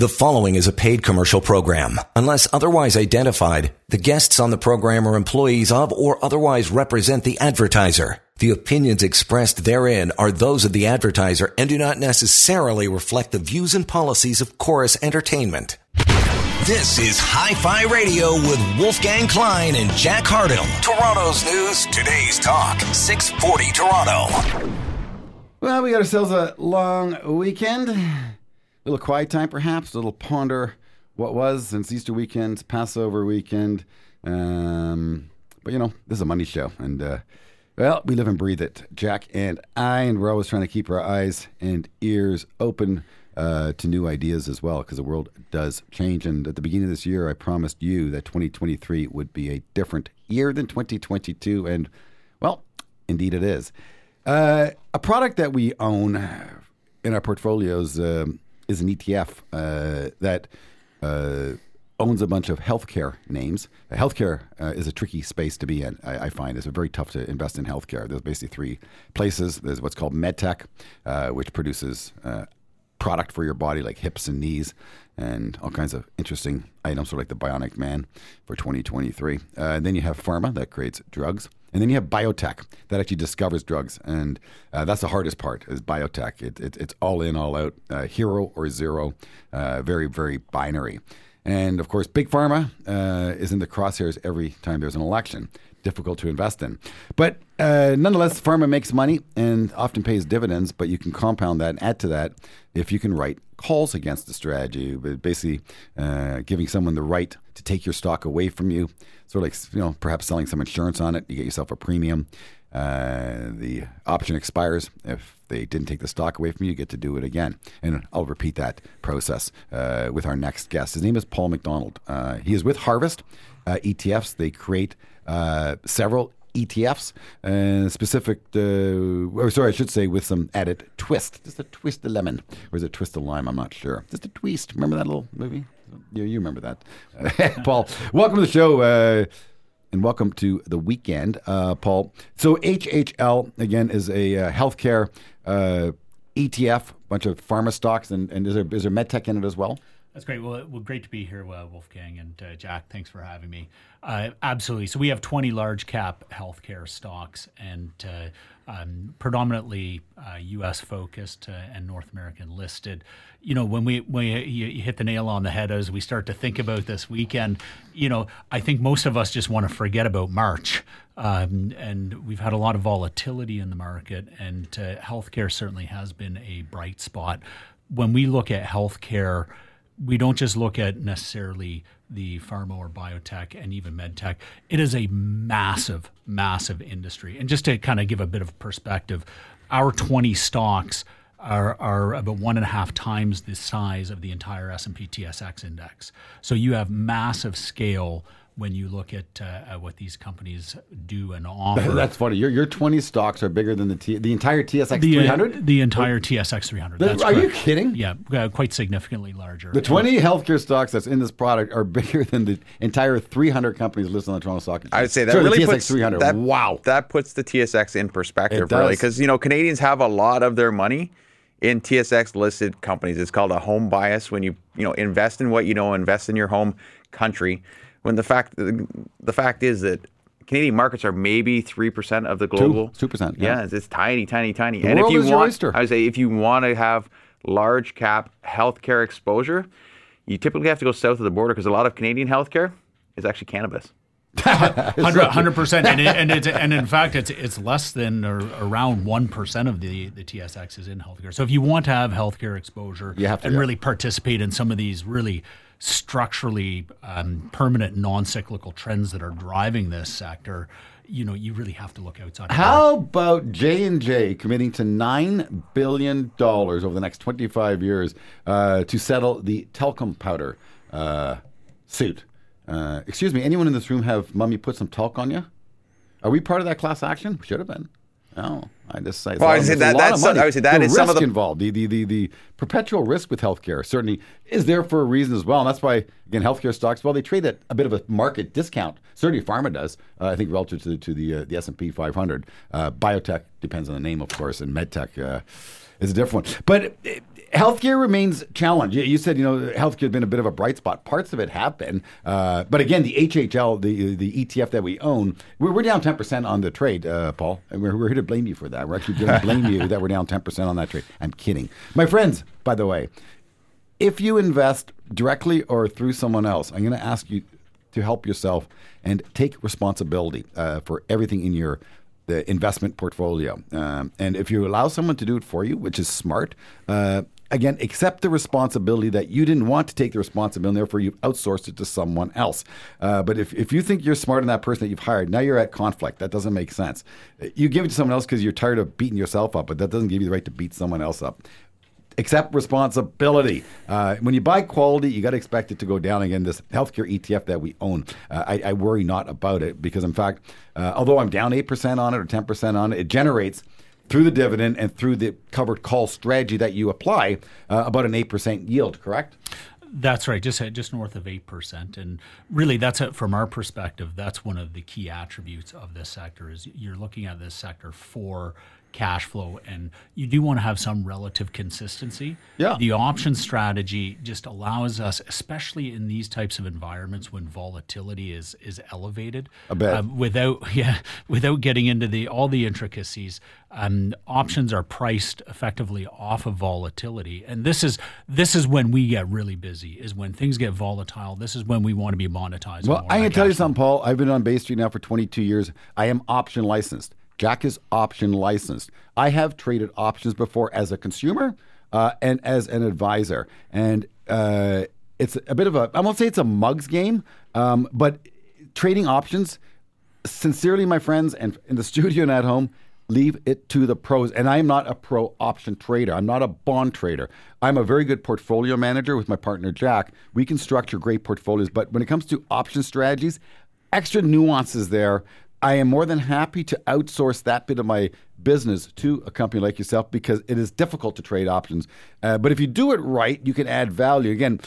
The following is a paid commercial program. Unless otherwise identified, the guests on the program are employees of or otherwise represent the advertiser. The opinions expressed therein are those of the advertiser and do not necessarily reflect the views and policies of Corus Entertainment. This is Hi Fi Radio with Wolfgang Klein and Jack Hardell. Toronto's news, today's talk, 640 Toronto. Well, we got ourselves a long weekend. Little quiet time, perhaps. A little ponder what was since Easter weekend, Passover weekend. Um, but you know, this is a money show, and uh, well, we live and breathe it. Jack and I, and we're always trying to keep our eyes and ears open uh, to new ideas as well, because the world does change. And at the beginning of this year, I promised you that 2023 would be a different year than 2022, and well, indeed it is. Uh, a product that we own in our portfolios. Um, is an ETF uh, that uh, owns a bunch of healthcare names. Healthcare uh, is a tricky space to be in. I, I, find it's very tough to invest in healthcare. There's basically three places. There's what's called medtech, uh, which produces uh, product for your body like hips and knees and all kinds of interesting items, sort of like the Bionic Man for 2023. Uh, and then you have pharma that creates drugs. And then you have biotech that actually discovers drugs, and uh, that's the hardest part is biotech. It, it, it's all in, all out, uh, hero or zero, uh, very, very binary. And of course, big pharma uh, is in the crosshairs every time there's an election difficult to invest in. But uh, nonetheless, the pharma makes money and often pays dividends, but you can compound that and add to that if you can write calls against the strategy, but basically uh, giving someone the right to take your stock away from you, sort of like, you know, perhaps selling some insurance on it, you get yourself a premium. Uh, the option expires. If they didn't take the stock away from you, you get to do it again. And I'll repeat that process uh, with our next guest. His name is Paul McDonald. Uh, he is with Harvest uh, ETFs. They create uh, several ETFs, specific, or sorry, I should say with some added twist. Just a twist of lemon. Or is it twist of lime? I'm not sure. Just a twist. Remember that little movie? You, you remember that. Paul, welcome to the show. And welcome to the weekend, uh, Paul. So HHL again is a uh, healthcare uh, ETF, bunch of pharma stocks, and, and is there is there medtech in it as well? That's great. Well, well, great to be here, uh, Wolfgang and uh, Jack. Thanks for having me. Uh, absolutely. So we have 20 large cap healthcare stocks and uh, um, predominantly U.S. Uh, focused uh, and North American listed. You know, when we when you, you, hit the nail on the head as we start to think about this weekend, you know, I think most of us just want to forget about March. Um, and we've had a lot of volatility in the market, and healthcare certainly has been a bright spot. When we look at healthcare, we don't just look at necessarily the pharma or biotech and even medtech. It is a massive, massive industry. And just to kind of give a bit of perspective, our 20 stocks are, are about one and a half times the size of the entire S&P TSX index. So you have massive scale when you look at, uh, what these companies do and offer. That's funny. Your your twenty stocks are bigger than the T, the entire TSX 300. Uh, the entire TSX 300. That's are correct. you kidding? Yeah, uh, quite significantly larger. The twenty healthcare stocks that's in this product are bigger than the entire 300 companies listed on the Toronto Stock Exchange. I would say that Sorry, really the TSX puts 300. That, wow, that puts the TSX in perspective, really, because you know Canadians have a lot of their money in TSX listed companies. It's called a home bias when you you know invest in what you know, invest in your home country. When the fact the fact is that Canadian markets are maybe three percent of the global. two percent. Yeah, it's, it's tiny, tiny, tiny. The and world if you is want. I would say if you want to have large cap healthcare exposure, you typically have to go south of the border because a lot of Canadian healthcare is actually cannabis. Hundred percent, and it, and it's and in fact it's it's less than or around one percent of the the TSX is in healthcare. So if you want to have healthcare exposure You have to, and yeah. really participate in some of these really structurally um, permanent non-cyclical trends that are driving this sector, you know you really have to look outside. How about J and J committing to nine billion dollars over the next twenty-five years uh, to settle the talcum powder uh, suit? Uh, excuse me, anyone in this room have mummy put some talc on you? Are we part of that class action? We should have been. No, I just say. Well, a I lot- say a that- of that's some- money. I would say that the is risk some of the- involved. The, the the the perpetual risk with healthcare certainly is there for a reason as well, and that's why again healthcare stocks. Well, they trade at a bit of a market discount. Certainly, pharma does. Uh, I think relative to the, to the uh, the S and P 500. Uh, biotech depends on the name, of course, and medtech uh, is a different one. But uh, healthcare remains challenged. You, said you know healthcare has been a bit of a bright spot. Parts of it have been, uh, but again, the HHL, the the ETF that we own, we're, we're down ten percent on the trade, uh, Paul, and we're, we're here to blame you for that. We're actually going to blame you that we're down ten percent on that trade. I'm kidding, my friends. By the way, if you invest directly or through someone else, I'm going to ask you to help yourself and take responsibility uh, for everything in your the investment portfolio. Um, and if you allow someone to do it for you, which is smart, uh, again, accept the responsibility that you didn't want to take the responsibility, and therefore you've outsourced it to someone else. Uh, but if, if you think you're smarter than that person that you've hired, now you're at conflict. That doesn't make sense. You give it to someone else because you're tired of beating yourself up, but that doesn't give you the right to beat someone else up accept responsibility. Uh, when you buy quality, you got to expect it to go down. Again, this healthcare ETF that we own, uh, I, I, worry not about it because, in fact, uh, although I'm down 8% on it or 10% on it, it generates through the dividend and through the covered call strategy that you apply uh, about an 8% yield, correct? That's right, just just north of eight percent, and really, that's a, from our perspective. That's one of the key attributes of this sector. Is you're looking at this sector for cash flow and you do want to have some relative consistency. Yeah. The option strategy just allows us, especially in these types of environments when volatility is is elevated, a bit. Um, without yeah, without getting into the all the intricacies. Um, options are priced effectively off of volatility, and this is this is when we get really busy. Is when things get volatile. This is when we want to be monetized. Well, I can tell you something, Paul. I've been on Bay Street now for 22 years. I am option licensed. Jack is option licensed. I have traded options before as a consumer uh, and as an advisor. And uh, it's a bit of a, I won't say it's a mugs game, um, but trading options, sincerely, my friends, and in the studio and at home, leave it to the pros. And I am not a pro option trader. I'm not a bond trader. I'm a very good portfolio manager with my partner Jack. We can structure great portfolios, but when it comes to option strategies, extra nuances there I am more than happy to outsource that bit of my business to a company like yourself because it is difficult to trade options. Uh, but if you do it right, you can add value. Again,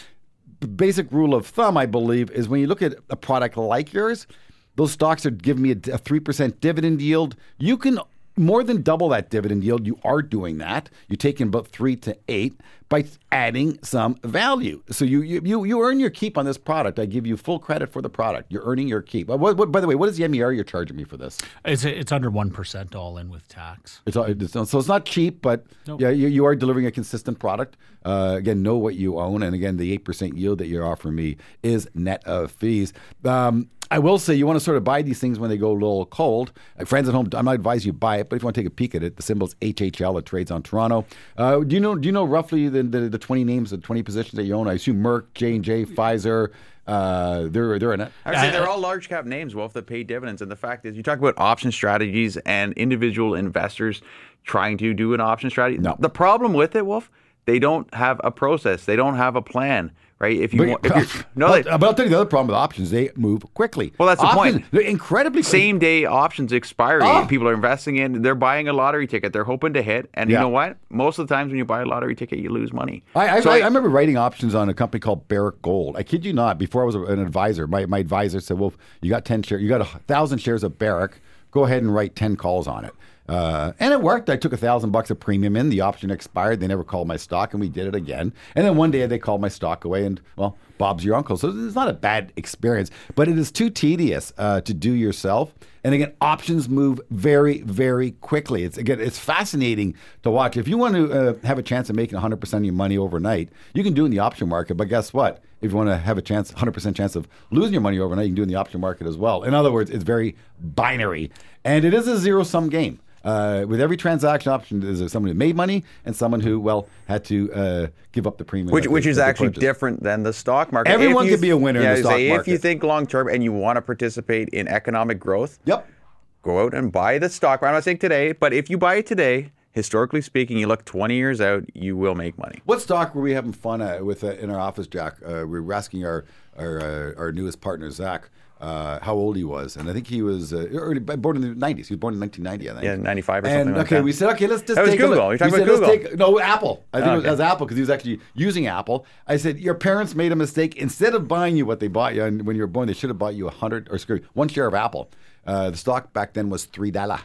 basic rule of thumb, I believe, is when you look at a product like yours, those stocks are giving me a, a 3% dividend yield. You can more than double that dividend yield. You are doing that. You're taking about three to eight by adding some value. So you you you earn your keep on this product. I give you full credit for the product. You're earning your keep. What, what, by the way, what is the MER you're charging me for this? It's it's under one percent all in with tax. It's, it's, so it's not cheap, but nope. yeah, you, you are delivering a consistent product. Uh, again, know what you own, and again, the eight percent yield that you're offering me is net of fees. Um, I will say you want to sort of buy these things when they go a little cold. Uh, friends at home, I'm not advising you buy it, but if you want to take a peek at it, the symbol is HHL. It trades on Toronto. Uh, do you know? Do you know roughly the, the, the 20 names, the 20 positions that you own? I assume Merck, J and J, Pfizer. Uh, they're they're in it. Actually, they're all large cap names, Wolf, that pay dividends. And the fact is, you talk about option strategies and individual investors trying to do an option strategy. No. The problem with it, Wolf, they don't have a process. They don't have a plan right? If you want, if you're, no, but, but I'll tell you the other problem with options: they move quickly. Well, that's the options, point. They're incredibly quick. same day options expiry. Oh. Ah! People are investing in. They're buying a lottery ticket. They're hoping to hit, and Yeah. you know what? Most of the times when you buy a lottery ticket, you lose money. I, I, So I, I remember writing options on a company called Barrick Gold. I kid you not. Before I was an advisor, my, my advisor said, "Well, you got ten shares. You got a thousand shares of Barrick. Go ahead and write ten calls on it." Uh, and it worked. I took a thousand bucks of premium in. The option expired. They never called my stock, and we did it again. And then one day they called my stock away, and well, Bob's your uncle. So it's not a bad experience, but it is too tedious uh, to do yourself. And again, options move very, very quickly. It's again, it's fascinating to watch. If you want to uh, have a chance of making 100 percent of your money overnight, you can do it in the option market. But guess what? If you want to have a chance, 100 percent chance of losing your money overnight, you can do it in the option market as well. In other words, it's very binary, and it is a zero sum game. Uh, with every transaction option, there's someone who made money and someone who, well, had to uh, give up the premium. Which, they- is actually purchased. different than the stock market. Everyone could be a winner in the stock market. say If you think long term and you want to participate in economic growth, Yep. go out and buy the stock. I'm not saying today, but if you buy it today, historically speaking, you look 20 years out, you will make money. What stock were we having fun at with uh, in our office, Jack? Uh, we were asking our our, uh, our newest partner, Zach, uh, how old he was, and I think he was uh, early, born in the '90s. He was born in 1990, I think. Yeah, 95 or and, something like okay, that. we said, okay, let's just That was take Google. a look. You're talking we about said, let's Google. take no Apple. I think it Okay. was Apple because he was actually using Apple. I said, your parents made a mistake. Instead of buying you what they bought you when you were born, they should have bought you a hundred or screw one share of Apple. Uh, the stock back then was three dollar.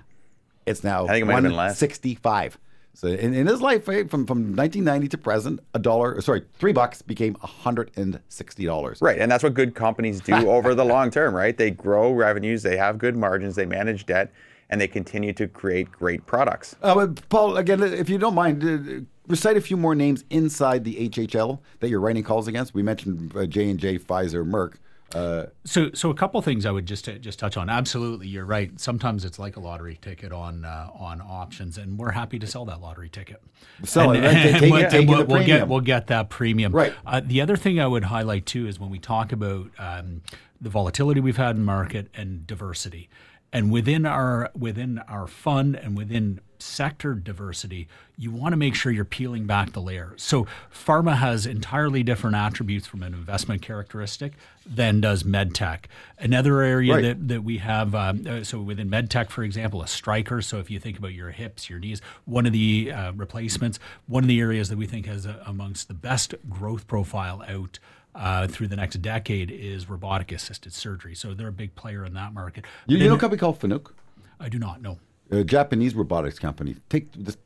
It's now I think it might have been less. 165. So in, in his life, right, from from 1990 to present, a dollar, sorry, three bucks became 160 dollars. Right, and that's what good companies do over the long term, right? They grow revenues, they have good margins, they manage debt, and they continue to create great products. Uh, but Paul, again, if you don't mind, uh, recite a few more names inside the HHL that you're writing calls against. We mentioned uh, J and J, Pfizer, Merck. Uh, So, so a couple things I would just just touch on. Absolutely, you're right. Sometimes it's like a lottery ticket on uh, on options, and we're happy to sell that lottery ticket. Sell it, And- and we'll- we'll, we'll get we'll get that premium. Right. Uh, the other thing I would highlight too is when we talk about um, the volatility we've had in market and diversity, and within our within our fund and within sector diversity, you want to make sure you're peeling back the layer. So pharma has entirely different attributes from an investment characteristic than does medtech. Another area Right. that, that we have, um, so within medtech, for example, a Stryker. So if you think about your hips, your knees, one of the uh, replacements, one of the areas that we think has uh, amongst the best growth profile out. Uh, through the next decade is robotic assisted surgery. So they're a big player in that market. you, you know a company called Fanuc? I do not know. a Japanese robotics company. Take this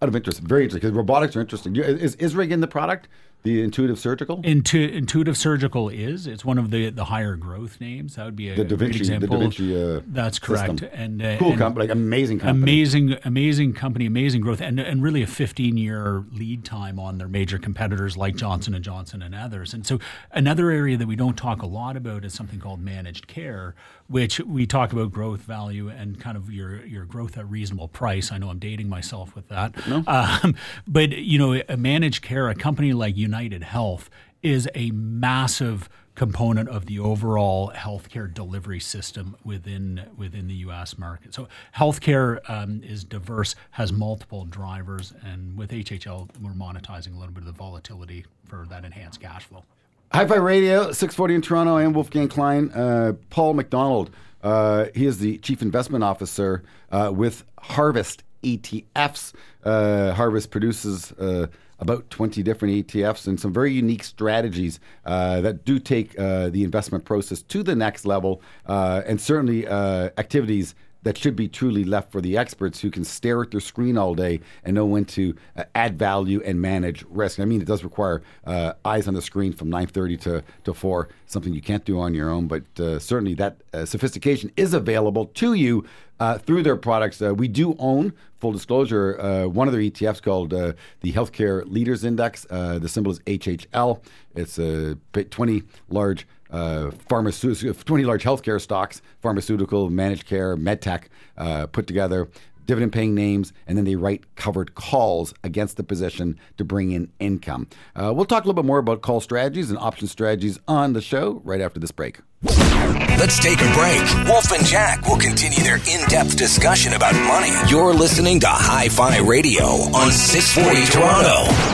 out of interest, very interesting because robotics are interesting. You- Is Isrig in the product, the intuitive surgical? Intu- Intuitive Surgical is it's one of the the higher growth names. That would be a The Da great Vinci- the. Da Vinci, uh, That's correct. system. And uh, cool and company, like amazing company. Amazing, amazing company, amazing growth, and and really a 15 year lead time on their major competitors like Johnson and Johnson and others. And so another area that we don't talk a lot about is something called managed care, which we talk about growth value and kind of your your growth at a reasonable price. I know I'm dating myself with that, um, but you know, a managed care, a company like United Health is a massive component of the overall healthcare delivery system within within the U.S. market. So healthcare um, is diverse, has multiple drivers, and with HHL, we're monetizing a little bit of the volatility for that enhanced cash flow. Hi-Fi Radio, 640 in Toronto. I am Wolfgang Klein. Uh, Paul McDonald, uh, he is the Chief Investment Officer uh, with Harvest ETFs. Uh, Harvest produces uh, about 20 different ETFs and some very unique strategies uh, that do take the investment process to the next level and certainly activities that should be truly left for the experts who can stare at their screen all day and know when to uh, add value and manage risk. I mean, it does require uh, eyes on the screen from 9:30 to to 4, something you can't do on your own. But uh, certainly that uh, sophistication is available to you uh, through their products. Uh, we do own, full disclosure, one of their ETFs called the Healthcare Leaders Index. The symbol is HHL. It's a 20 large uh, pharmaceutical, 20 large healthcare stocks, pharmaceutical, managed care, medtech, uh, put together, dividend paying names, and then they write covered calls against the position to bring in income. Uh, we'll talk a little bit more about call strategies and option strategies on the show right after this break. Let's take a break. Wolf and Jack will continue their in depth discussion about money. You're listening to Hi Fi Radio on 640 Toronto.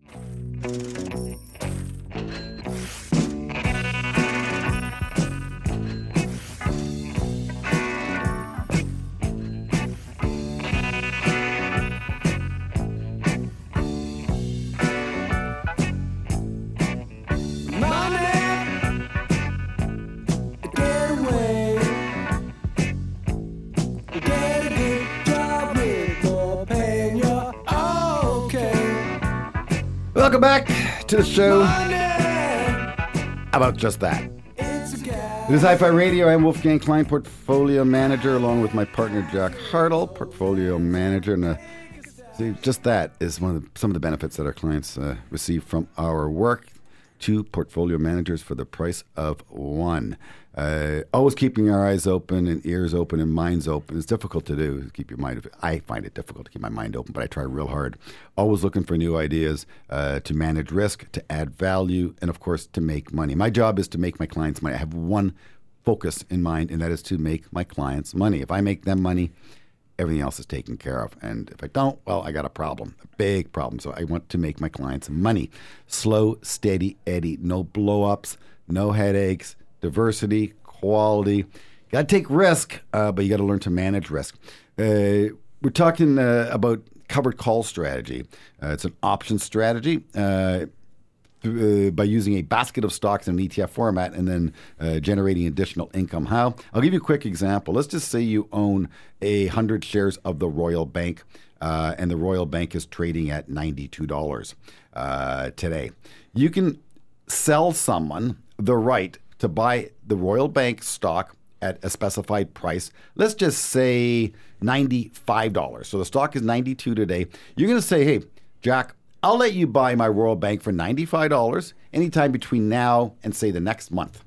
Welcome back to the show. How about just that? It is Hi-Fi Radio. I'm Wolfgang Klein, Portfolio Manager, along with my partner Jack Hartle, Portfolio Manager. And uh, see, just that is one of the, some of the benefits that our clients uh, receive from our work. Two portfolio managers for the price of one. Uh, always keeping our eyes open and ears open and minds open. It's difficult to do. Keep your mind. I find it difficult to keep my mind open, but I try real hard. Always looking for new ideas uh, to manage risk, to add value, and of course to make money. My job is to make my clients money. I have one focus in mind, and that is to make my clients money. If I make them money, everything else is taken care of. And if I don't, well, I got a problem, a big problem. So I want to make my clients money. Slow, steady Eddie. No blow ups, no headaches, diversity, quality. Got to take risk, uh, but you got to learn to manage risk. Uh, we're talking uh, about covered call strategy. Uh, it's an option strategy. Uh, uh, by using a basket of stocks in an ETF format and then uh, generating additional income. How? I'll give you a quick example. Let's just say you own a hundred shares of the Royal Bank, uh, and the Royal Bank is trading at ninety-two dollars uh, today. You can sell someone the right to buy the Royal Bank stock at a specified price. Let's just say $95. So the stock is 92 today. You're going to say, "Hey, Jack, I'll let you buy my Royal Bank for $95 anytime between now and say the next month."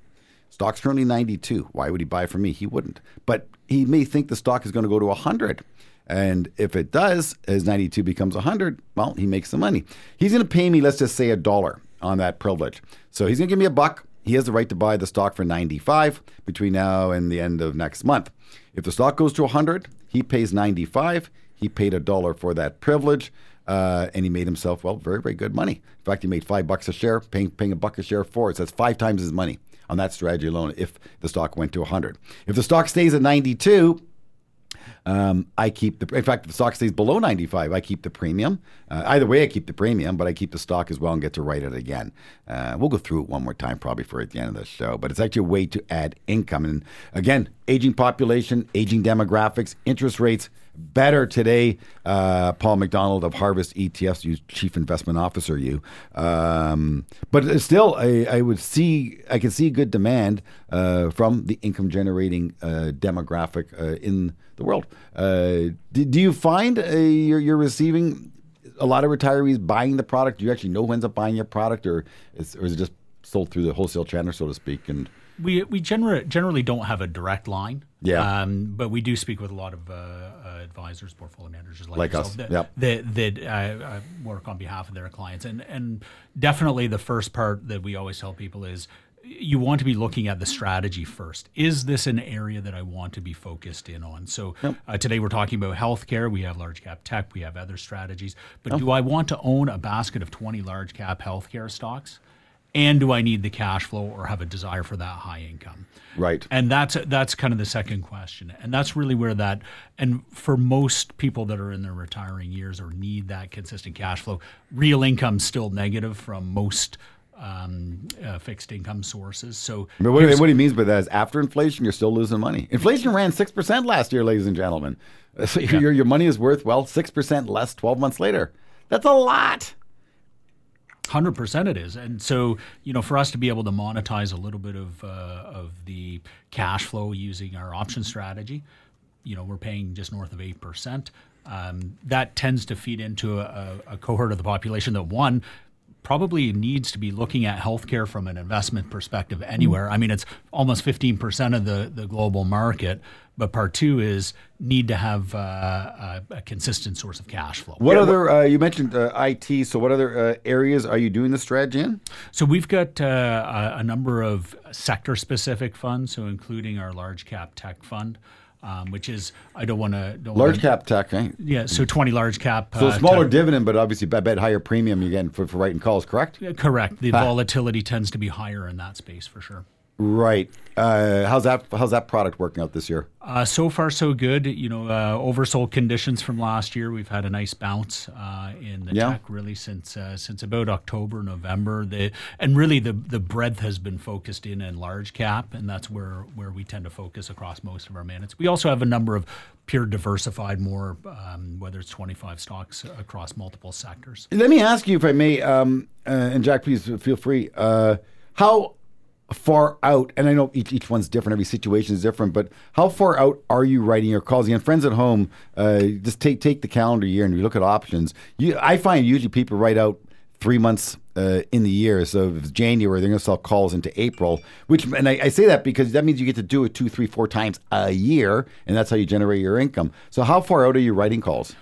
Stock's currently 92. Why would he buy from me? He wouldn't. But he may think the stock is going to go to 100. And if it does, as 92 becomes 100, well, he makes some money. He's going to pay me, let's just say, a dollar on that privilege. So he's going to give me a buck. He has the right to buy the stock for 95 between now and the end of next month. If the stock goes to 100, he pays 95. He paid a dollar for that privilege. Uh, and he made himself, well, very, very good money. In fact, he made five bucks a share, paying, paying a buck a share for it. So that's five times his money on that strategy alone if the stock went to 100. If the stock stays at 92, um, I keep the. In fact, if the stock stays below 95, I keep the premium. Uh, either way, I keep the premium, but I keep the stock as well and get to write it again. Uh, we'll go through it one more time, probably for at the end of the show. But it's actually a way to add income. And again, aging population, aging demographics, interest rates better today. Uh, Paul McDonald of Harvest ETFs, you chief investment officer, you. Um, but still, I, I, would see, I can see good demand uh, from the income generating uh, demographic uh, in the world. Uh, do, do, you find uh, you're, you're, receiving a lot of retirees buying the product? Do you actually know who ends up buying your product, or is, or is it just sold through the wholesale channel, so to speak? And we we generally generally don't have a direct line. Yeah. Um, but we do speak with a lot of uh, uh, advisors, portfolio managers like, like yourself us. that yep. that, that uh, uh, work on behalf of their clients. And and definitely the first part that we always tell people is you want to be looking at the strategy first. Is this an area that I want to be focused in on? So yep. uh, today we're talking about healthcare. We have large cap tech. We have other strategies. But oh. do I want to own a basket of 20 large cap healthcare stocks? and do I need the cash flow or have a desire for that high income? Right. And that's that's kind of the second question. And that's really where that and for most people that are in their retiring years or need that consistent cash flow, real income still negative from most um, uh, fixed income sources. So, but what, what he means by that is after inflation, you're still losing money. Inflation ran six percent last year, ladies and gentlemen. So yeah. your your money is worth well six percent less twelve months later. That's a lot. Hundred percent, it is, and so you know, for us to be able to monetize a little bit of uh, of the cash flow using our option strategy, you know, we're paying just north of eight percent. Um, that tends to feed into a, a, cohort of the population that one probably needs to be looking at healthcare from an investment perspective anywhere. I mean, it's almost 15% of the, the global market. But part two is need to have uh, a, a, consistent source of cash flow. What yeah, other, uh, you mentioned uh, IT, so what other uh, areas are you doing the strategy in? So we've got uh, a, a number of sector specific funds, so including our large cap tech fund um, which is I don't want to large cap tech. Eh? Yeah, so twenty large cap. So uh, smaller tech. dividend, but obviously I bet higher premium you get for, for writing calls. Correct. correct. The volatility tends to be higher in that space for sure. Right. Uh, how's that? How's that product working out this year? Uh, so far, so good. You know, uh, oversold conditions from last year. We've had a nice bounce uh, in the yeah. tech really since uh, since about October, November. The and really the the breadth has been focused in in large cap, and that's where where we tend to focus across most of our mandates. We also have a number of pure diversified, more um, whether it's twenty five stocks across multiple sectors. Let me ask you, if I may, um, uh, and Jack, please feel free. how far out, and I know each, each one's different, every situation is different, but how far out are you writing your calls? And friends at home, uh, just take take the calendar year and you look at options. You, I find usually people write out three months uh, in the year. So if it's January, they're going to sell calls into April, which, and I, I, say that because that means you get to do it two, three, four times a year, and that's how you generate your income. So how far out are you writing calls?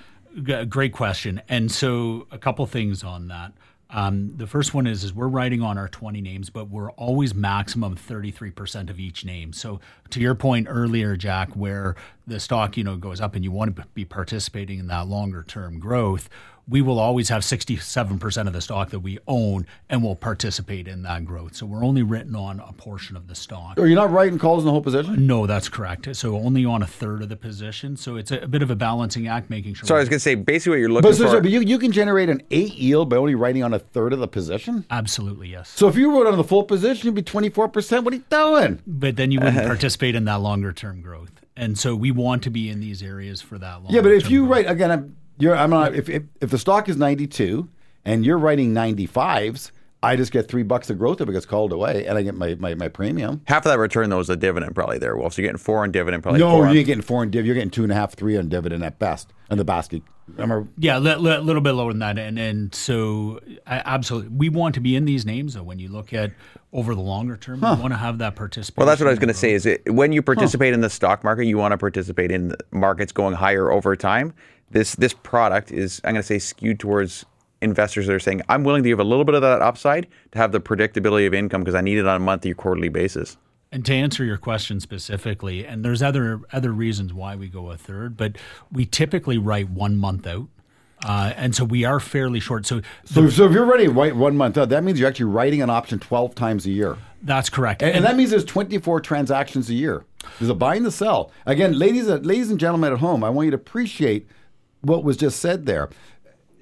Great question. And so a couple things on that. Um, the first one is is we're writing on our 20 names, but we're always maximum 33% of each name. So to your point earlier, Jack, where the stock, you know, goes up and you want to be participating in that longer term growth, we will always have 67% of the stock that we own and will participate in that growth. So we're only written on a portion of the stock. Are you not writing calls in the whole position? No, that's correct. So only on a third of the position. So it's a, a bit of a balancing act, making sure. So I was going to say, basically, what you're looking But, so, for. so, but you, you can generate an eight yield by only writing on a third of the position? Absolutely, yes. So if you wrote on the full position, you'd be 24%. What are you doing? but then you wouldn't participate in that longer term growth. And so we want to be in these areas for that long. Yeah, but if you write, again, I'm, you're, I'm not, if, if, if the stock is 92 and you're writing 95s, I just get three bucks of growth if it gets called away and I get my, my, my premium. half of that return, though, is a dividend probably there, Wolf. So you're getting four on dividend, probably No, four you on- getting four in div. You're getting two and a half, three on dividend at best in the basket. Remember, Yeah, a li- li- little bit lower than that, and and so I, absolutely, we want to be in these names. Though, when you look at over the longer term, we want to have that participation. Well, that's what I was going to say. Is it when you participate in the stock market, you want to participate in markets going higher over time. This this product is, I'm going to say, skewed towards investors that are saying, I'm willing to give a little bit of that upside to have the predictability of income because I need it on a monthly or quarterly basis. And to answer your question specifically, and there's other other reasons why we go a third, but we typically write one month out, uh, and so we are fairly short. So, so, so if you're ready to write one month out, that means you're actually writing an option 12 times a year. that's correct. And, and that means there's 24 transactions a year. There's a buy and the sell. Again, ladies, uh, ladies and gentlemen at home, I want you to appreciate what was just said there.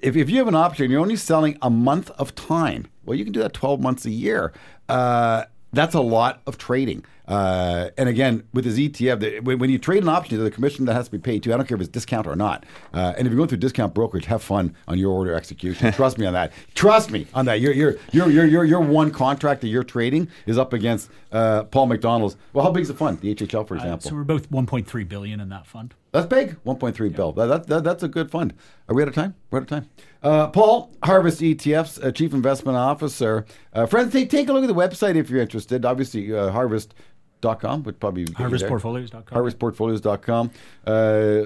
If, if you have an option, you're only selling a month of time. Well, you can do that 12 months a year. Uh, that's a lot of trading. Uh, and again, with this ETF, the, when, when you trade an option, there's a commission that has to be paid too. I don't care if it's discount or not. Uh, and if you're going through discount brokerage, have fun on your order execution. Trust me on that. Trust me on that. Your your your your your your one contract that you're trading is up against uh, Paul McDonald's. Well, how big is the fund? The HHL, for Uh, example. so we're both 1.3 billion in that fund. That's big. 1.3 bill. That, that, that- that's a good fund. Are we out of time? We're out of time. Uh, Paul, Harvest ETFs, uh, Chief Investment Officer. Uh, friends, take, take a look at the website if you're interested. Obviously, uh, harvest.com would probably be get you there. Harvestportfolios.com. Harvestportfolios.com. Uh,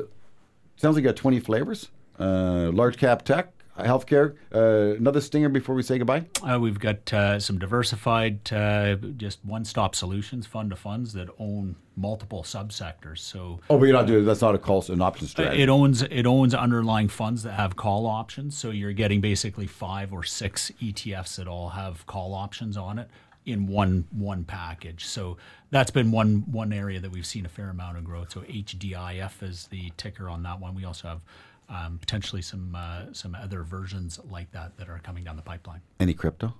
sounds like you got 20 flavors. Uh, large cap tech, healthcare. Uh, another stinger before we say goodbye. Uh, we've got uh, some diversified, uh, just one-stop solutions, fund to funds that own multiple subsectors. So Oh, but you're not doing that's not a call, an option strategy. it owns it owns underlying funds that have call options. So you're getting basically five or six ETFs that all have call options on it in one one package. So that's been one one area that we've seen a fair amount of growth. So HDIF is the ticker on that one. We also have. Um, potentially some uh, some other versions like that that are coming down the pipeline. Any crypto?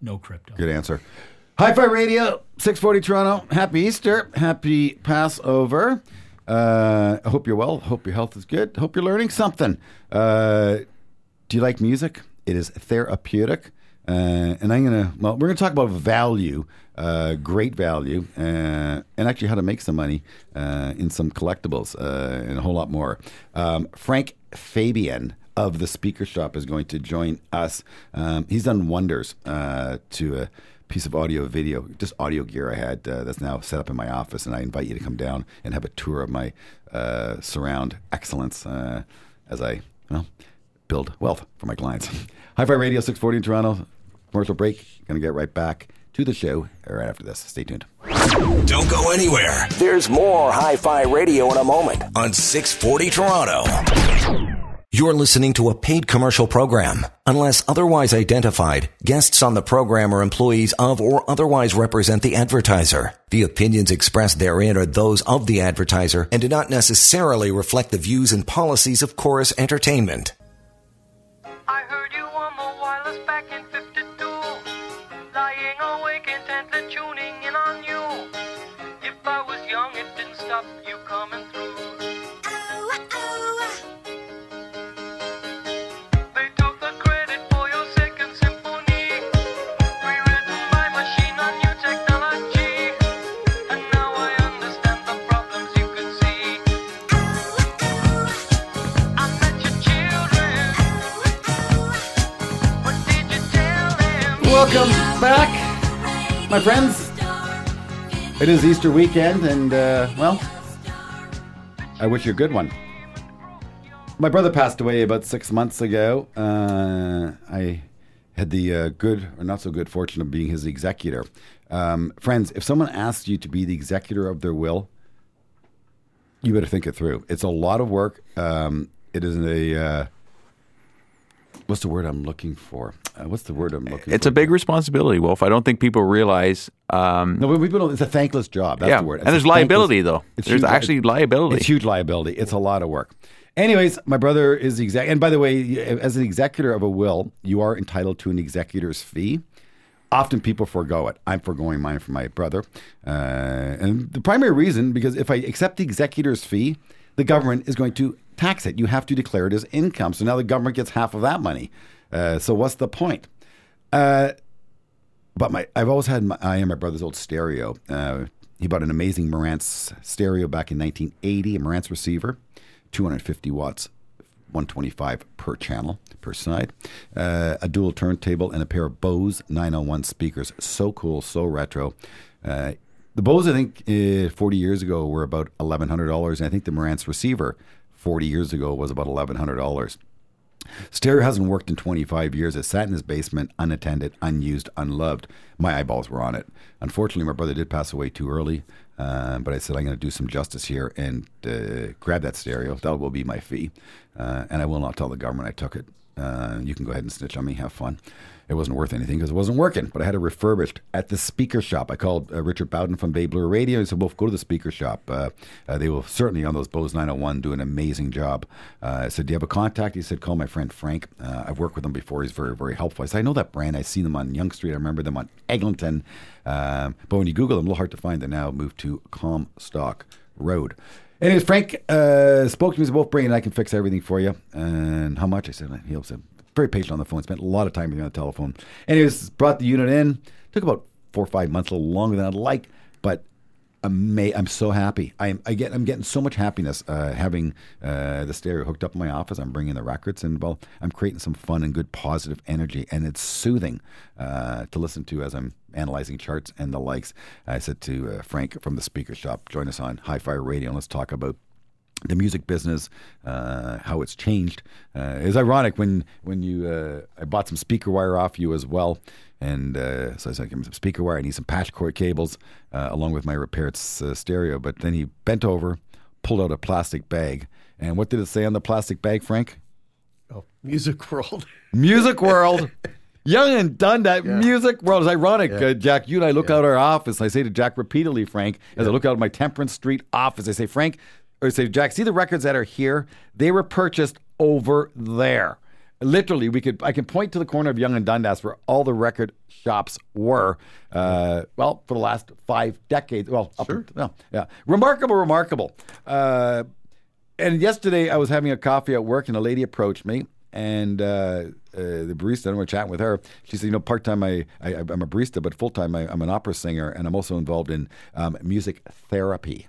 No crypto. Good answer. Hi Fi Radio, 640 Toronto. Happy Easter. Happy Passover. Uh, I hope you're well. Hope your health is good. Hope you're learning something. Uh, do you like music? It is therapeutic. Uh, and I'm to, well, we're to talk about value, uh, great value, uh, and actually how to make some money uh, in some collectibles uh, and a whole lot more. Um, Frank Fabian of the Speaker Shop is going to join us. Um, he's done wonders uh, to a piece of audio video, just audio gear I had uh, that's now set up in my office, and I invite you to come down and have a tour of my uh, surround excellence uh, as I, well, build wealth for my clients. Hi Fi Radio 640 in Toronto. Commercial break. Going to get right back to the show right after this. Stay tuned. Don't go anywhere. There's more Hi Fi Radio in a moment on 640 Toronto. You're listening to a paid commercial program. Unless otherwise identified, guests on the program are employees of or otherwise represent the advertiser. The opinions expressed therein are those of the advertiser and do not necessarily reflect the views and policies of Corus Entertainment. I heard you on the wireless back in 52. Lying awake intently tuning in on you. If I was young, it didn't stop you coming my friends. It is Easter weekend, and uh, well, I wish you a good one. My brother passed away about six months ago. Uh, I had the uh, good or not so good fortune of being his executor. Um, friends, if someone asks you to be the executor of their will, You better think it through. It's a lot of work. Um, it is a uh, what's the word I'm looking for? Uh, what's the word I'm looking It's for? a big responsibility, Wolf. I don't think people realize. Um, No, put it's a thankless job. That's yeah, the word. It's and there's liability though. It's there's huge- actually liability. It's huge liability. It's a lot of work. Anyways, my brother is the exec. And by the way, as an executor of a will, you are entitled to an executor's fee. Often people forego it. I'm foregoing mine for my brother. Uh, and the primary reason, because if I accept the executor's fee, the government is going to tax it. You have to declare it as income. So now the government gets half of that money. Uh, so what's the point? Uh, but my I've always had my, I am my brother's old stereo. Uh, he bought an amazing Marantz stereo back in 1980, a Marantz receiver, 250 watts, 125 per channel per side, uh, a dual turntable, and a pair of Bose 901 speakers. So cool, so retro. Uh, the Bose, I think, uh, 40 years ago were about $1,100, and I think the Marantz receiver 40 years ago was about $1,100. Stereo hasn't worked in 25 years. It sat in his basement, unattended, unused, unloved. My eyeballs were on it. Unfortunately, my brother did pass away too early. Uh, but I said, I'm going to do some justice here and uh, grab that stereo. That will be my fee. Uh, and I will not tell the government I took it. Uh, you can go ahead and snitch on me, have fun. It wasn't worth anything because it wasn't working, but I had it refurbished at the speaker shop. I called uh, Richard Bowden from Bay Bloor Radio. He said, "Well, go to the speaker shop. Uh, uh, they will certainly, on those Bose 901, do an amazing job. Uh, I said, Do you have a contact? He said, Call my friend Frank. Uh, I've worked with him before. He's very, very helpful. I said, I know that brand. I've seen them on Yonge Street. I remember them on Eglinton. Um, but when you Google them, a little hard to find. They now moved to Comstock Road. Anyways, Frank uh, spoke to me. He said, Wolf, bring. I can fix everything for you. And how much? I said, He'll said, very patient on the phone. Spent a lot of time with me on the telephone. Anyways, brought the unit in. Took about four or five months, a little longer than I'd like, but ama- I'm so happy. I'm I get I'm getting so much happiness uh, having uh, the stereo hooked up in my office. I'm bringing the records, and well, I'm creating some fun and good positive energy, and it's soothing uh, to listen to as I'm analyzing charts and the likes. I said to uh, Frank from the speaker shop, join us on Hi Fi Radio, and let's talk about the music business, uh, how it's changed. Uh, it's ironic when when you uh, I bought some speaker wire off you as well, and uh, so I said, "Give me some speaker wire. I need some patch cord cables uh, along with my repaired uh, stereo." But then he bent over, pulled out a plastic bag, and what did it say on the plastic bag, Frank? Oh, Music World. Music World. Yonge and Dundas music world is ironic, uh, Jack. You and I look out our office. I say to Jack repeatedly, Frank, as I look out of my Temperance Street office, I say, Frank, or say, Jack, see the records that are here? They were purchased over there. Literally, we could I can point to the corner of Yonge and Dundas where all the record shops were. Uh, well, for the last five decades. Well, up Sure. well, yeah, remarkable, remarkable. Uh, and yesterday I was having a coffee at work, and a lady approached me, and uh, uh, the barista. And we're chatting with her. She said, "You know, part time I, I I'm a barista, but full time I'm an opera singer, and I'm also involved in um, music therapy."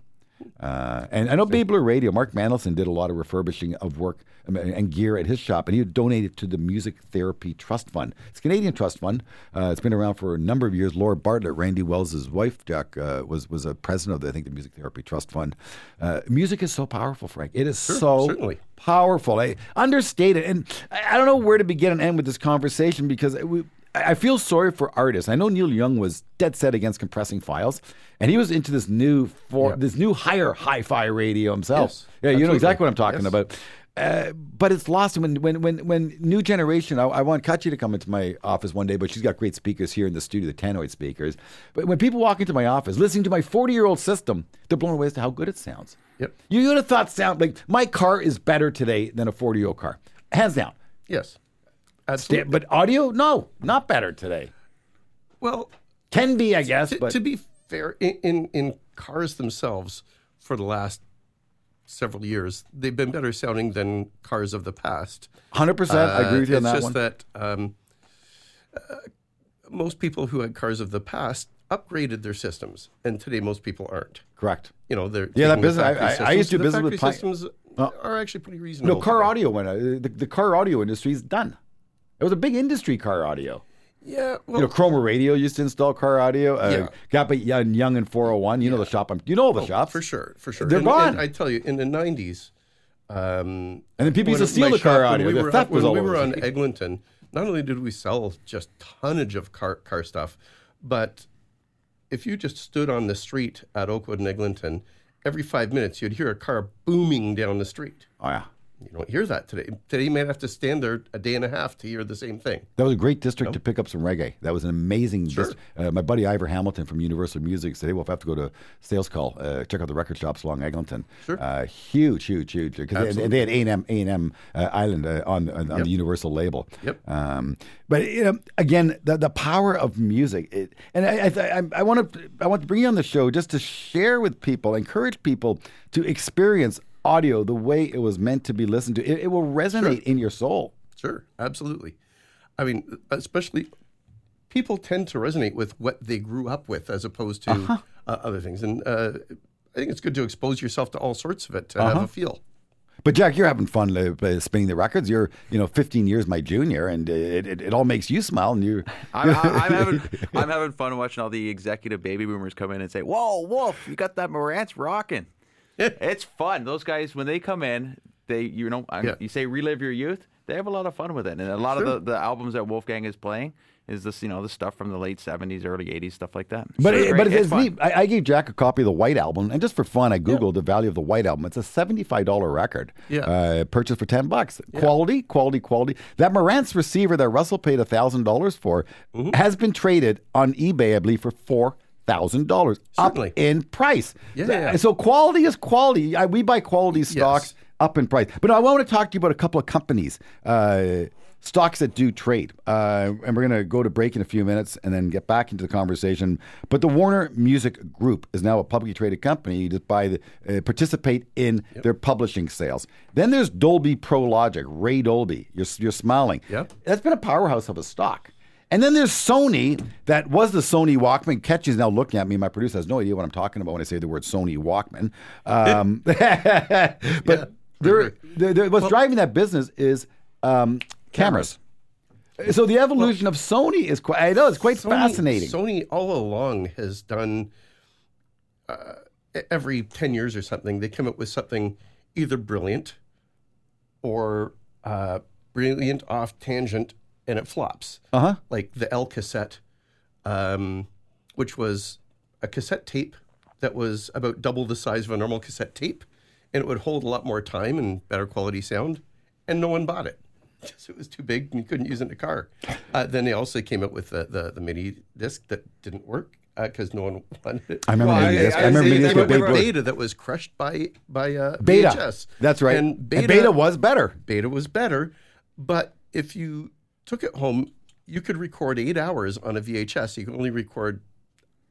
Uh, and I know Bay Bloor Radio. Mark Mandelson did a lot of refurbishing of work um, and gear at his shop, and he donated to the Music Therapy Trust Fund. It's a Canadian trust fund. Uh, it's been around for a number of years. Laura Bartlett, Randy Wells' wife, Jack, uh, was was a president of the, I think the Music Therapy Trust Fund. Uh, music is so powerful, Frank. It is so certainly. powerful. I understated. it, and I I don't know where to begin and end with this conversation because we. I feel sorry for artists. I know Neil Young was dead set against compressing files, and he was into this new for this new higher hi-fi radio himself. Yes, yeah, you know exactly what I'm talking Yes. about. Uh, but it's lost when when when when new generation. I, I want Kachi to come into my office one day, but she's got great speakers here in the studio, the Tannoy speakers. But when people walk into my office, listening to my 40 year old system, they're blown away as to how good it sounds. Yep. You would have thought sound like my car is better today than a 40 year old car, hands down. Yes. Absolutely. but audio, no, not better today. well, Can be, I guess, to, but to be fair, in, in in cars themselves, for the last several years, they've been better sounding than cars of the past. 100%. I agree with you Uh, on that it's just that um, uh, most people who had cars of the past upgraded their systems, and today most people aren't. Correct. You know, they're Yeah, that business- I- I- I used to do business with Pi- systems are actually pretty reasonable. No, car today. audio went. Uh, the, the car audio industry is done. It was a big industry, car audio. Yeah, well, You know, Chroma Radio used to install car audio. Uh, Yeah. Gap at Yonge, Yonge and 401. You know the shop. I'm, you know all the oh, shops. for sure, for sure. They're and, gone. And I tell you, in the '90s, um, And then people used to steal the car shop- audio. When we The were, theft was when we were on. Eglinton, not only did we sell just tonnage of car car stuff, but if you just stood on the street at Oakwood and Eglinton every five minutes you'd hear a car booming down the street. Oh yeah. You don't hear that today. Today you might have to stand there a day and a half to hear the same thing. That was a great district to pick up some reggae. That was an amazing. Sure. Uh, my buddy Ivor Hamilton from Universal Music said, "Hey, well, if I have to go to sales call, uh, check out the record shops along Eglinton. Sure. Uh, huge, huge, huge. Because they, they, had A and M, A and M uh, Island uh, on on, on Yep. the Universal label. Yep. Um, but you know, again, the the power of music, it, and I, I want to I want to bring you on the show just to share with people, encourage people to experience audio the way it was meant to be listened to. It, it will resonate in your soul. Sure, absolutely. I mean, especially people tend to resonate with what they grew up with as opposed to Uh-huh. uh, other things. And uh, I think it's good to expose yourself to all sorts of it to have Uh-huh. a feel. But Jack, you're having fun uh, uh, spinning the records. You're, you know, 15 years my junior, and uh, it, it, it all makes you smile. And you, I'm, I'm, I'm having I'm having fun watching all the executive baby boomers come in and say, "Whoa, Wolf, you got that Marantz rocking." it's fun. Those guys when they come in, they you know Yeah. you say relive your youth. They have a lot of fun with it, and a lot of the, the albums that Wolfgang is playing is this you know the stuff from the late '70s, early '80s, stuff like that. but It's it, but it's, It's neat. I, I gave Jack a copy of the White Album, and just for fun, I googled the value of the White Album. It's a seventy-five dollar record. Yeah. Uh, purchased for ten bucks. Quality, quality, quality. That Marantz receiver that Russell paid thousand dollars for has been traded on eBay, I believe, for four thousand dollars up in price. Yeah, yeah, yeah. So quality is quality. I, we buy quality stocks. up in price. But I want to talk to you about a couple of companies, uh, stocks that do trade. Uh, and we're going to go to break in a few minutes and then get back into the conversation. But the Warner Music Group is now a publicly traded company. You just buy the, uh, participate in their publishing sales. Then there's Dolby Pro Logic, Ray Dolby. You're, you're smiling. Yep. That's been a powerhouse of a stock. And then there's Sony, that was the Sony Walkman. Ketch is now looking at me. My producer has no idea what I'm talking about when I say the word Sony Walkman. Um, but there, there, there- what's driving that business is um, cameras. So the evolution of Sony is quite, I know, it's quite Sony- fascinating. Sony all along has done uh, every 10 years or something, they come up with something either brilliant or uh, brilliant off tangent and it flops. Uh huh. Like the Elcaset, um, which was a cassette tape that was about double the size of a normal cassette tape and it would hold a lot more time and better quality sound, and no one bought it. Because it was too big and you couldn't use it in a car. Uh, then they also came out with the, the, the mini disc that didn't work because no one wanted it. I remember Well, mini disc. I I remember mini disc came with up Babe with Ruth. Beta that was crushed by by uh, Beta. VHS. That's right. And And Beta, beta, was better. Beta was better, but if you took it home, you could record eight hours on a VHS. You could only record.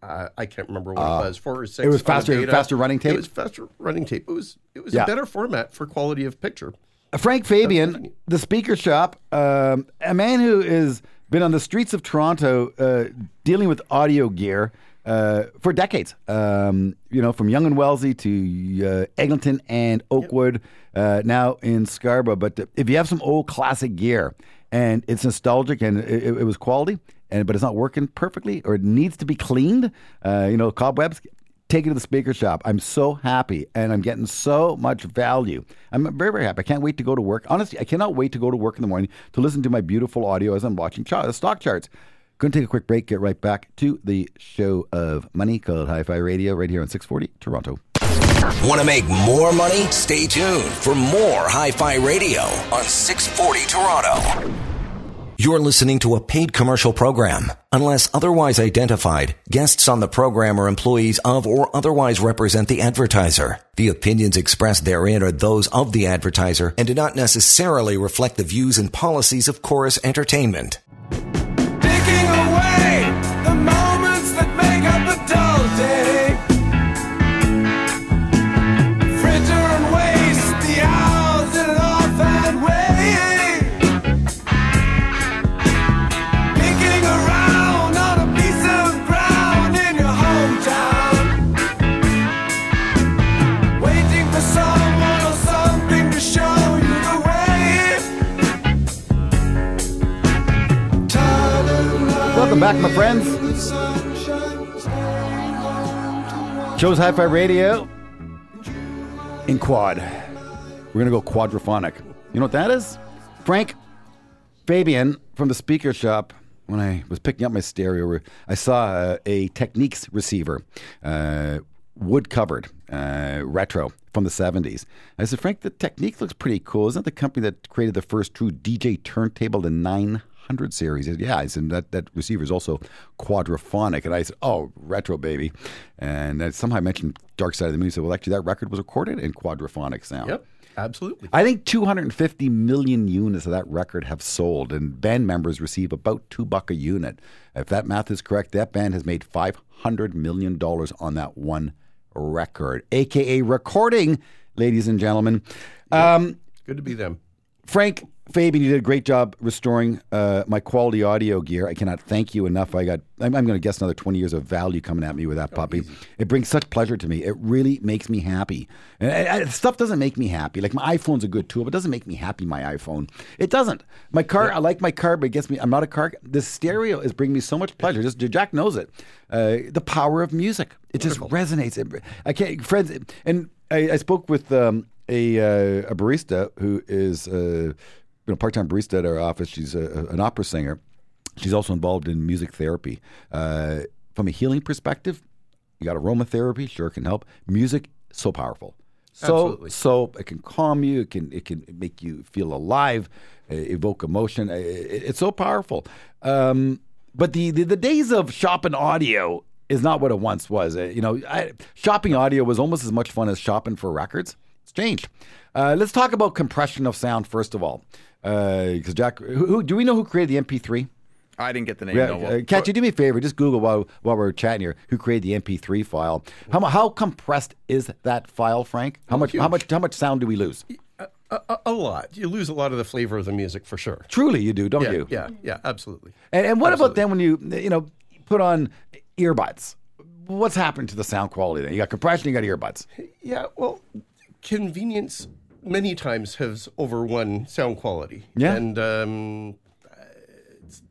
Uh, I can't remember what it was, four or six. it was faster- faster running tape? It was faster running tape. It was it was Yeah. a better format for quality of picture. Frank Fabian, the speaker shop, um, a man who has been on the streets of Toronto uh, dealing with audio gear uh, for decades. Um, you know, from Yonge and Wellesley to uh, Eglinton and Oakwood, uh, now in Scarborough. But if you have some old classic gear and it's nostalgic and it, it was quality, and but it's not working perfectly or it needs to be cleaned, uh, you know, cobwebs, take it to the speaker shop. I'm so happy and I'm getting so much value. I'm very, very happy. I can't wait to go to work. Honestly, I cannot wait to go to work in the morning to listen to my beautiful audio as I'm watching the stock charts. Going to take a quick break, get right back to the show of money called Hi Fi Radio right here on 640 Toronto. Want to make more money? Stay tuned for more Hi Fi Radio on 640 Toronto. You're listening to a paid commercial program. Unless otherwise identified, guests on the program are employees of or otherwise represent the advertiser. The opinions expressed therein are those of the advertiser and do not necessarily reflect the views and policies of Corus Entertainment. Back, my friends. Shows Hi Fi Radio in quad. We're going to go quadraphonic. You know what that is? Frank Fabian from the speaker shop. When I was picking up my stereo, I saw uh, a Technics receiver. Uh, wood covered uh, retro from the 70s. I said, Frank, the Technics looks pretty cool. Isn't that the company that created the first true DJ turntable, the 900 series? He said, yeah. I said, that, that receiver is also quadraphonic. And I said, oh, retro, baby. And I somehow I mentioned Dark Side of the Moon. He said, well, actually, that record was recorded in quadraphonic sound. Yep, absolutely. I think 250 million units of that record have sold, and band members receive about two buck a unit. If that math is correct, that band has made 500 million dollars on that one record, aka recording, ladies and gentlemen. Um, Good to be them. Frank Fabian, you did a great job restoring uh, my quality audio gear. I cannot thank you enough. I got, I'm, I'm going to guess another 20 years of value coming at me with that puppy. It brings such pleasure to me. It really makes me happy. And, and- and stuff doesn't make me happy. Like my iPhone's a good tool, but it doesn't make me happy. My iPhone, it doesn't. My car, I like my car, but it gets me. I'm not a car. The stereo is bringing me so much pleasure. Just Jack knows it. Uh, the power of music. It just resonates. It, I can't, friends, and I, I spoke with um, a, uh, a barista who is. Uh, you know, part-time barista at our office. She's a, an opera singer. She's also involved in music therapy. Uh, from a healing perspective, you got aromatherapy, sure can help. Music, so powerful. So Absolutely. so it can calm you. It can it can make you feel alive, uh, evoke emotion. Uh, it- it's so powerful. Um, but the, the the days of shopping audio is not what it once was. Uh, you know, I, shopping audio was almost as much fun as shopping for records. It's changed. Uh, let's talk about compression of sound first of all, Uh, because Jack, who, who do we know who created the MP3? I didn't get the name. Yeah, no, well, uh, Kat, you do me a favor. Just Google while while we're chatting here. Who created the MP3 file? How how compressed is that file, Frank? How much how much how much sound do we lose? A, a, uh, uh, a lot. You lose a lot of the flavor of the music for sure. Truly, you do, don't Yeah, you? yeah, yeah, absolutely. And, and what about then when you you know put on earbuds? What's happened to the sound quality? Then you got compression, you got earbuds. Yeah, well, convenience many times has overwon sound quality. Yeah. and um, it's,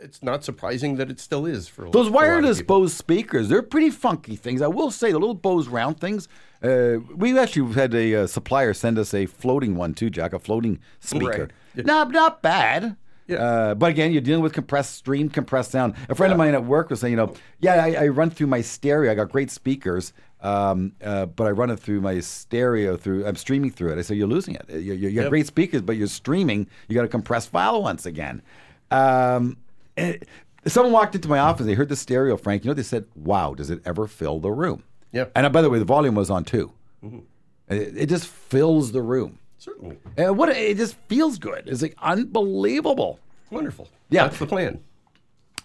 it's not surprising that it still is for a- Those for a lot of wireless. Bose speakers, they're pretty funky things. I will say, the little Bose round things. Uh, we actually had a uh, supplier send us a floating one too, Jack, a floating speaker. Not not bad. Yeah. Uh, but again, you're dealing with compressed stream, compressed sound. A friend of mine at work was saying, you know, yeah, I, I run through my stereo. I got great speakers, um, uh, but I run it through my stereo. Through I'm streaming through it. I say you're losing it. You, you, you got Yep. great speakers, but you're streaming. You got a compressed file once again. Um, and someone walked into my office. They heard the stereo, Frank. You know, they said, "Wow, does it ever fill the room?" Yeah. And uh, by the way, the volume was on too. It, it just fills the room, Certainly, and what it just feels good. It's like unbelievable. wonderful. Yeah. that's the plan.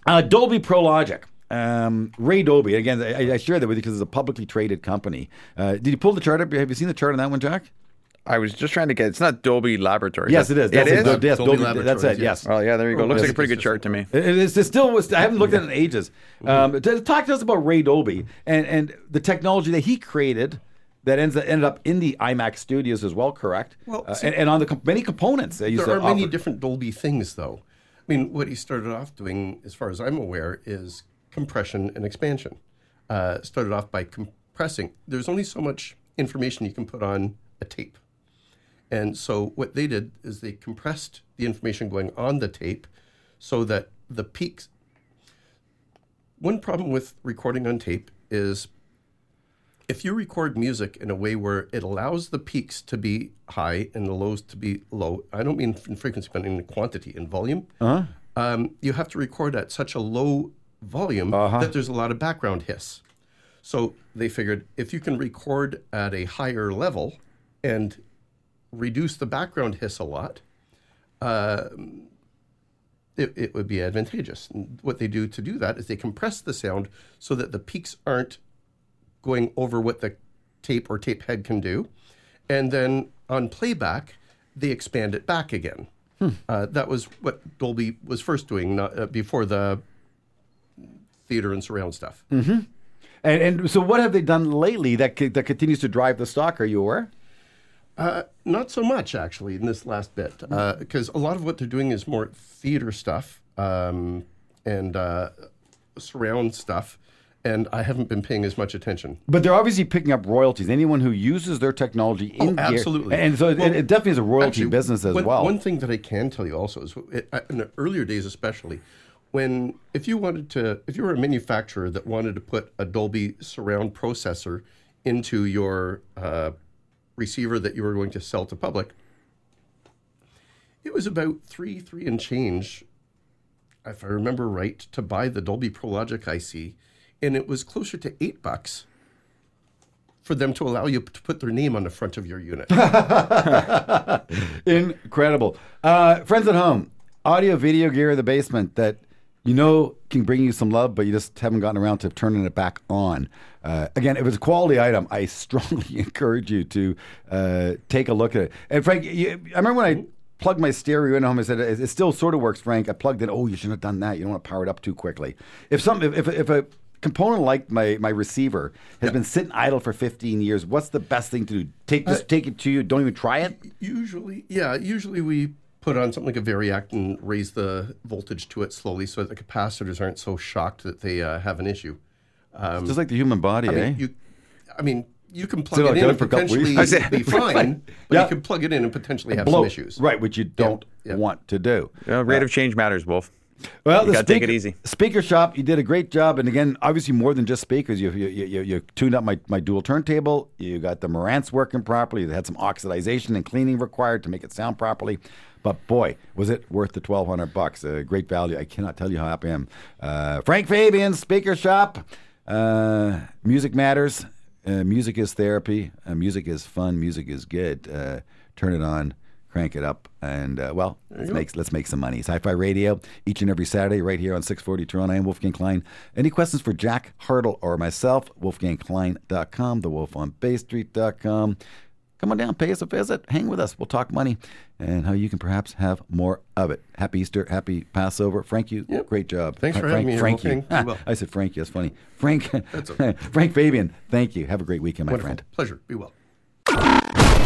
Uh, Dolby Pro Logic. Um, Ray Dolby. Again, I, I shared that with you because it's a publicly traded company. Uh, did you pull the chart up? Have you seen the chart on that one, Jack? I was just trying to get. It's not Dolby Laboratories. Yes, it is. It That's is. It. Yes, Dolby Dolby, that's it. Yes. yes. Oh yeah, there you go. Looks yes, like a pretty good chart to me. It- It's, it's still. I haven't looked at it in ages. Um, t- talk to us about Ray Dolby and, and the technology that he created that ends that ended up in the IMAX studios as well. Correct. Well, Uh, see- and, and on the com- many components that used There to are many different Dolby things, though. I mean, what he started off doing, as far as I'm aware, is compression and expansion. Uh, started off by compressing. There's only so much information you can put on a tape. And so what they did is they compressed the information going on the tape so that the peaks. One problem with recording on tape is if you record music in a way where it allows the peaks to be high and the lows to be low, I don't mean in frequency, but in quantity, in volume, um, you have to record at such a low volume that there's a lot of background hiss. So they figured if you can record at a higher level and reduce the background hiss a lot, um, it, it would be advantageous. And what they do to do that is they compress the sound so that the peaks aren't going over what the tape or tape head can do. And then on playback, they expand it back again. Uh, that was what Dolby was first doing not, uh, before the theater and surround stuff. and, and so, what have they done lately that co- that continues to drive the stock? Are you aware? Uh, not so much, actually, in this last bit, because a lot of what they're doing is more theater stuff um, and uh, surround stuff, and I haven't been paying as much attention. But they're obviously picking up royalties. Anyone who uses their technology in Oh, absolutely. and so it, Well, it definitely is a royalty Actually, business as one, well. One thing that I can tell you also is it, uh, in the earlier days, especially when if you wanted to if you were a manufacturer that wanted to put a Dolby surround processor into your uh, receiver that you were going to sell to public, it was about three three and change, if I remember right, to buy the Dolby Pro Logic IC, and it was closer to eight bucks for them to allow you to put their name on the front of your unit. Incredible. Uh, friends at home, audio video gear in the basement that you know can bring you some love, but you just haven't gotten around to turning it back on. Uh, again, if it's a quality item, I strongly encourage you to uh, take a look at it. And Frank, you, I remember when I plugged my stereo in home, I said it, it still sort of works. Frank, I plugged it. Oh, you shouldn't have done that. You don't want to power it up too quickly. If some, if, if, if a component like my my receiver has been sitting idle for 15 years, what's the best thing to do? Take just take it to you. Don't even try it. Usually, yeah, usually we put on something like a variac and raise the voltage to it slowly so that the capacitors aren't so shocked that they uh, have an issue. just like the human body, I eh? mean, you, I mean, you can plug Sit it in and for a couple potentially weeks. Be fine, but Yeah. you can plug it in and potentially have Blow- some issues. right? Which you don't yeah. want to do. You know, rate of change matters, Wolf. Well, You take it speaker- easy. Speaker shop, you did a great job, and again, obviously more than just speakers. You you, you, you tuned up my, my dual turntable. You got the Marantz working properly. You had some oxidization and cleaning required to make it sound properly. But boy, was it worth the twelve hundred bucks? A great value. I cannot tell you how happy I am. Uh, Frank Fabian, Speaker Shop. Uh, music matters. Uh, music is therapy. Uh, music is fun. Music is good. Uh, turn it on crank it up, and uh, well, let's make let's make some money. Hi Fi Radio each and every Saturday right here on 640 Toronto. I am Wolfgang Klein. Any questions for Jack Hardill or myself? WolfgangKlein.com, the Wolf on Bay Street.com. Come on down, pay us a visit, hang with us. We'll talk money and how you can perhaps have more of it. Happy Easter, happy Passover. Frank, you Yep. great job. Thanks for Frank, having me Frank, you. Wolfgang. Well. I said Frank. That's funny. Frank. okay. Frank Fabian. Thank you. Have a great weekend, my Wonderful. friend. Pleasure. Be well.